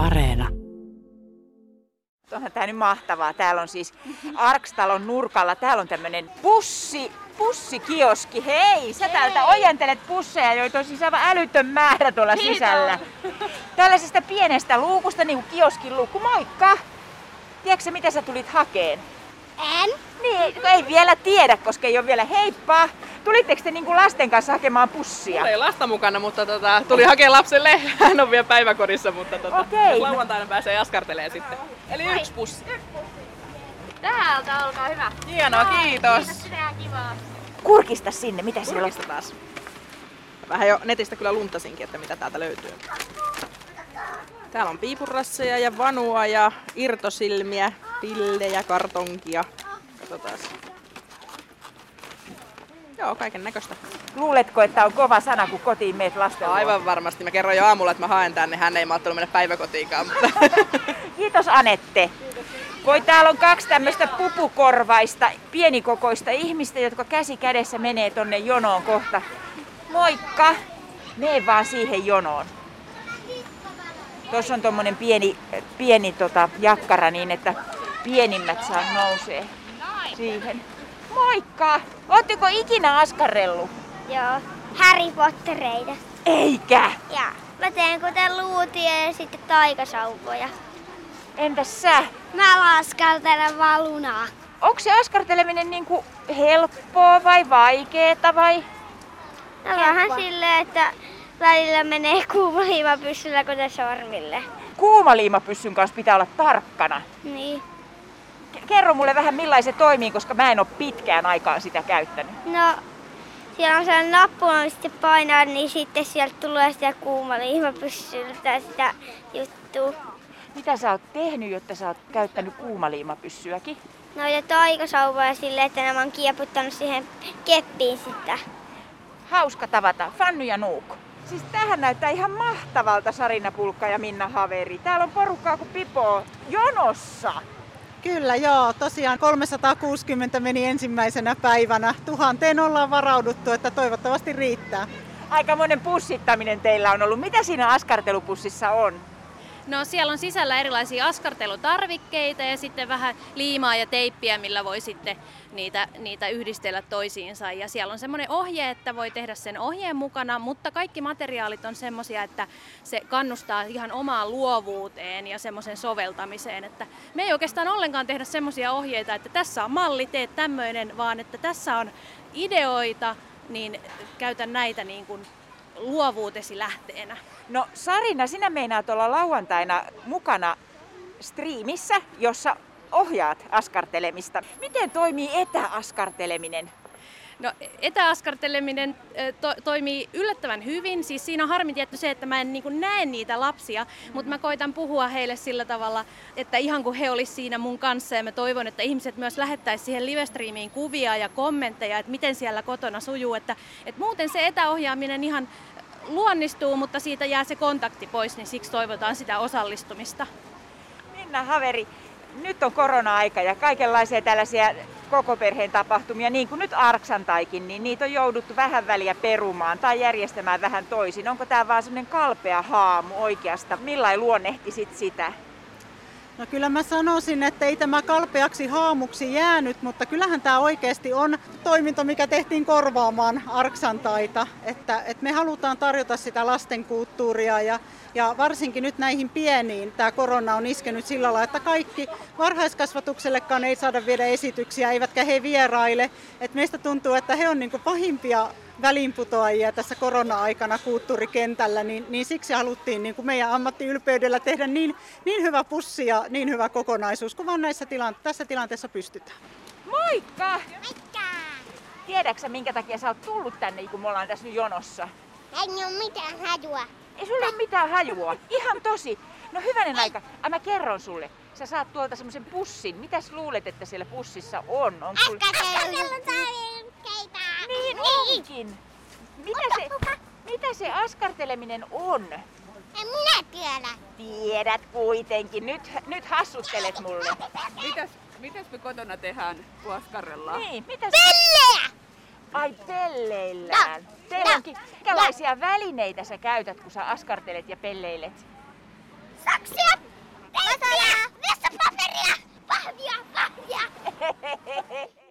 Areena. Onhan tää nyt mahtavaa. Täällä on siis Arkstalon nurkalla, täällä on tämmönen pussi, pussikioski. Hei, sä täältä ojentelet pusseja, joita on siis aivan älytön määrä tuolla Kiitos. sisällä. Tällaisesta pienestä luukusta, niin kuin kioskin luukku. Moikka! Tiedätkö sä, mitä sä tulit hakeen? En. Niin, ei vielä tiedä, koska ei ole vielä. Heippa! Tulitteko te niin kuin lasten kanssa hakemaan pussia? Mulla ei lasta mukana, mutta tota, tuli hakea lapselle. Hän on vielä päiväkodissa, mutta tota, Okei. lauantaina pääsee askartelee sitten. Eli yksi pussi. Täältä, olkaa hyvä. Hienoa, kiitos. Kiitos, kivaa. Kurkista sinne, mitä siellä on? Taas. Vähän jo netistä kyllä luntasinkin, että mitä täältä löytyy. Täällä on piipurasseja ja vanua ja irtosilmiä, pillejä, kartonkia. Katsotaan. Joo, kaiken näköistä. Luuletko, että on kova sana, kun kotiin meet lasten luo? Aivan varmasti. Mä kerroin jo aamulla, että mä haen tänne. Hän ei malttanut mennä päiväkotiinkaan. Mutta... Kiitos Anette. Voi täällä on kaksi tämmöistä pupukorvaista, pienikokoista ihmistä, jotka käsi kädessä menee tonne jonoon kohta. Moikka! Mene vaan siihen jonoon. Tuossa on tommonen pieni, pieni tota, jakkara niin, että pienimmät saa nousee siihen. Moikka! Ootteko ikinä askarellut? Joo, Harry Pottereita. Eikä! Ja mä teen kuten luutia ja sitten taikasauvoja. Entäs sä? Mä laskaltelen valunaa. Onko se askarteleminen niinku helppoa vai vaikeeta vai? No vähän silleen, että välillä menee kuuma liima pyssyllä kuten sormille. Kuumaliimapyssyn kanssa pitää olla tarkkana. Niin. Kerro mulle vähän millainen se toimii, koska mä en ole pitkään aikaan sitä käyttänyt. No, siellä on sellainen nappu, mistä painaa, niin sitten sieltä tulee sitä kuuma liimapyssyltä sitä juttua. Mitä sä oot tehnyt, jotta sä oot käyttänyt kuumaliimapyssyäkin? No ja taikasauvoja silleen, että nämä on kieputtanut siihen keppiin sitä. Hauska tavata. Fanny ja Nuuk. Siis tähän näyttää ihan mahtavalta Sarina Pulkka ja Minna Haveri. Täällä on porukkaa kuin Pipo jonossa. Kyllä joo, tosiaan 360 meni ensimmäisenä päivänä. Tuhanteen ollaan varauduttu, että toivottavasti riittää. Aikamoinen pussittaminen teillä on ollut. Mitä siinä askartelupussissa on? No siellä on sisällä erilaisia askartelutarvikkeita ja sitten vähän liimaa ja teippiä, millä voi sitten niitä, niitä yhdistellä toisiinsa. Ja siellä on semmoinen ohje, että voi tehdä sen ohjeen mukana, mutta kaikki materiaalit on semmoisia, että se kannustaa ihan omaan luovuuteen ja semmoisen soveltamiseen. Että me ei oikeastaan ollenkaan tehdä semmoisia ohjeita, että tässä on malli, tee tämmöinen, vaan että tässä on ideoita, niin käytä näitä niin kuin luovuutesi lähteenä. No Sarina, sinä meinaat olla lauantaina mukana striimissä, jossa ohjaat askartelemista. Miten toimii etäaskarteleminen? No etäaskarteleminen to, toimii yllättävän hyvin. Siis siinä on harmi tietty se, että mä en niin näe niitä lapsia, mutta mä koitan puhua heille sillä tavalla, että ihan kuin he olisivat siinä mun kanssa ja mä toivon, että ihmiset myös lähettäisi siihen livestriimiin kuvia ja kommentteja, että miten siellä kotona sujuu. Että, että muuten se etäohjaaminen ihan luonnistuu, mutta siitä jää se kontakti pois, niin siksi toivotaan sitä osallistumista. Minna Haveri, nyt on korona-aika ja kaikenlaisia tällaisia koko perheen tapahtumia, niin kuin nyt Arksantaikin, niin niitä on jouduttu vähän väliä perumaan tai järjestämään vähän toisin. Onko tämä vaan semmoinen kalpea haamu oikeasta? Millain luonnehtisit sitä? No kyllä mä sanoisin, että ei tämä kalpeaksi haamuksi jäänyt, mutta kyllähän tämä oikeasti on toiminto, mikä tehtiin korvaamaan arksantaita. Että, että me halutaan tarjota sitä lastenkulttuuria ja, ja varsinkin nyt näihin pieniin tämä korona on iskenyt sillä lailla, että kaikki varhaiskasvatuksellekaan ei saada viedä esityksiä, eivätkä he vieraile. Et meistä tuntuu, että he on niin pahimpia välinputoajia tässä korona-aikana kulttuurikentällä, niin, niin siksi haluttiin niin kuin meidän ammattiylpeydellä tehdä niin, niin hyvä pussi ja niin hyvä kokonaisuus, kun vaan näissä tilan, tässä tilanteessa pystytään. Moikka! Mikä? Tiedätkö minkä takia sä oot tullut tänne, kun me ollaan tässä nyt jonossa? Ei ole mitään hajua. Ei sulla ole mitään hajua. Ihan tosi. No hyvänen aika. Mä kerron sulle. Sä saat tuolta semmoisen pussin. Mitäs luulet, että siellä pussissa on? on sul... Askartelutarvikkeita onkin. Mitä se, mitä se askarteleminen on? En minä tiedä. Tiedät kuitenkin. Nyt, nyt hassuttelet mulle. Mitäs, mitäs me kotona tehdään, kun askarrellaan? Niin, mitäs... Pellejä! Ai pelleillään. No, no. Minkälaisia no. välineitä sä käytät, kun sä askartelet ja pelleilet? Saksia, teippiä, vessapaperia, pahvia, pahvia.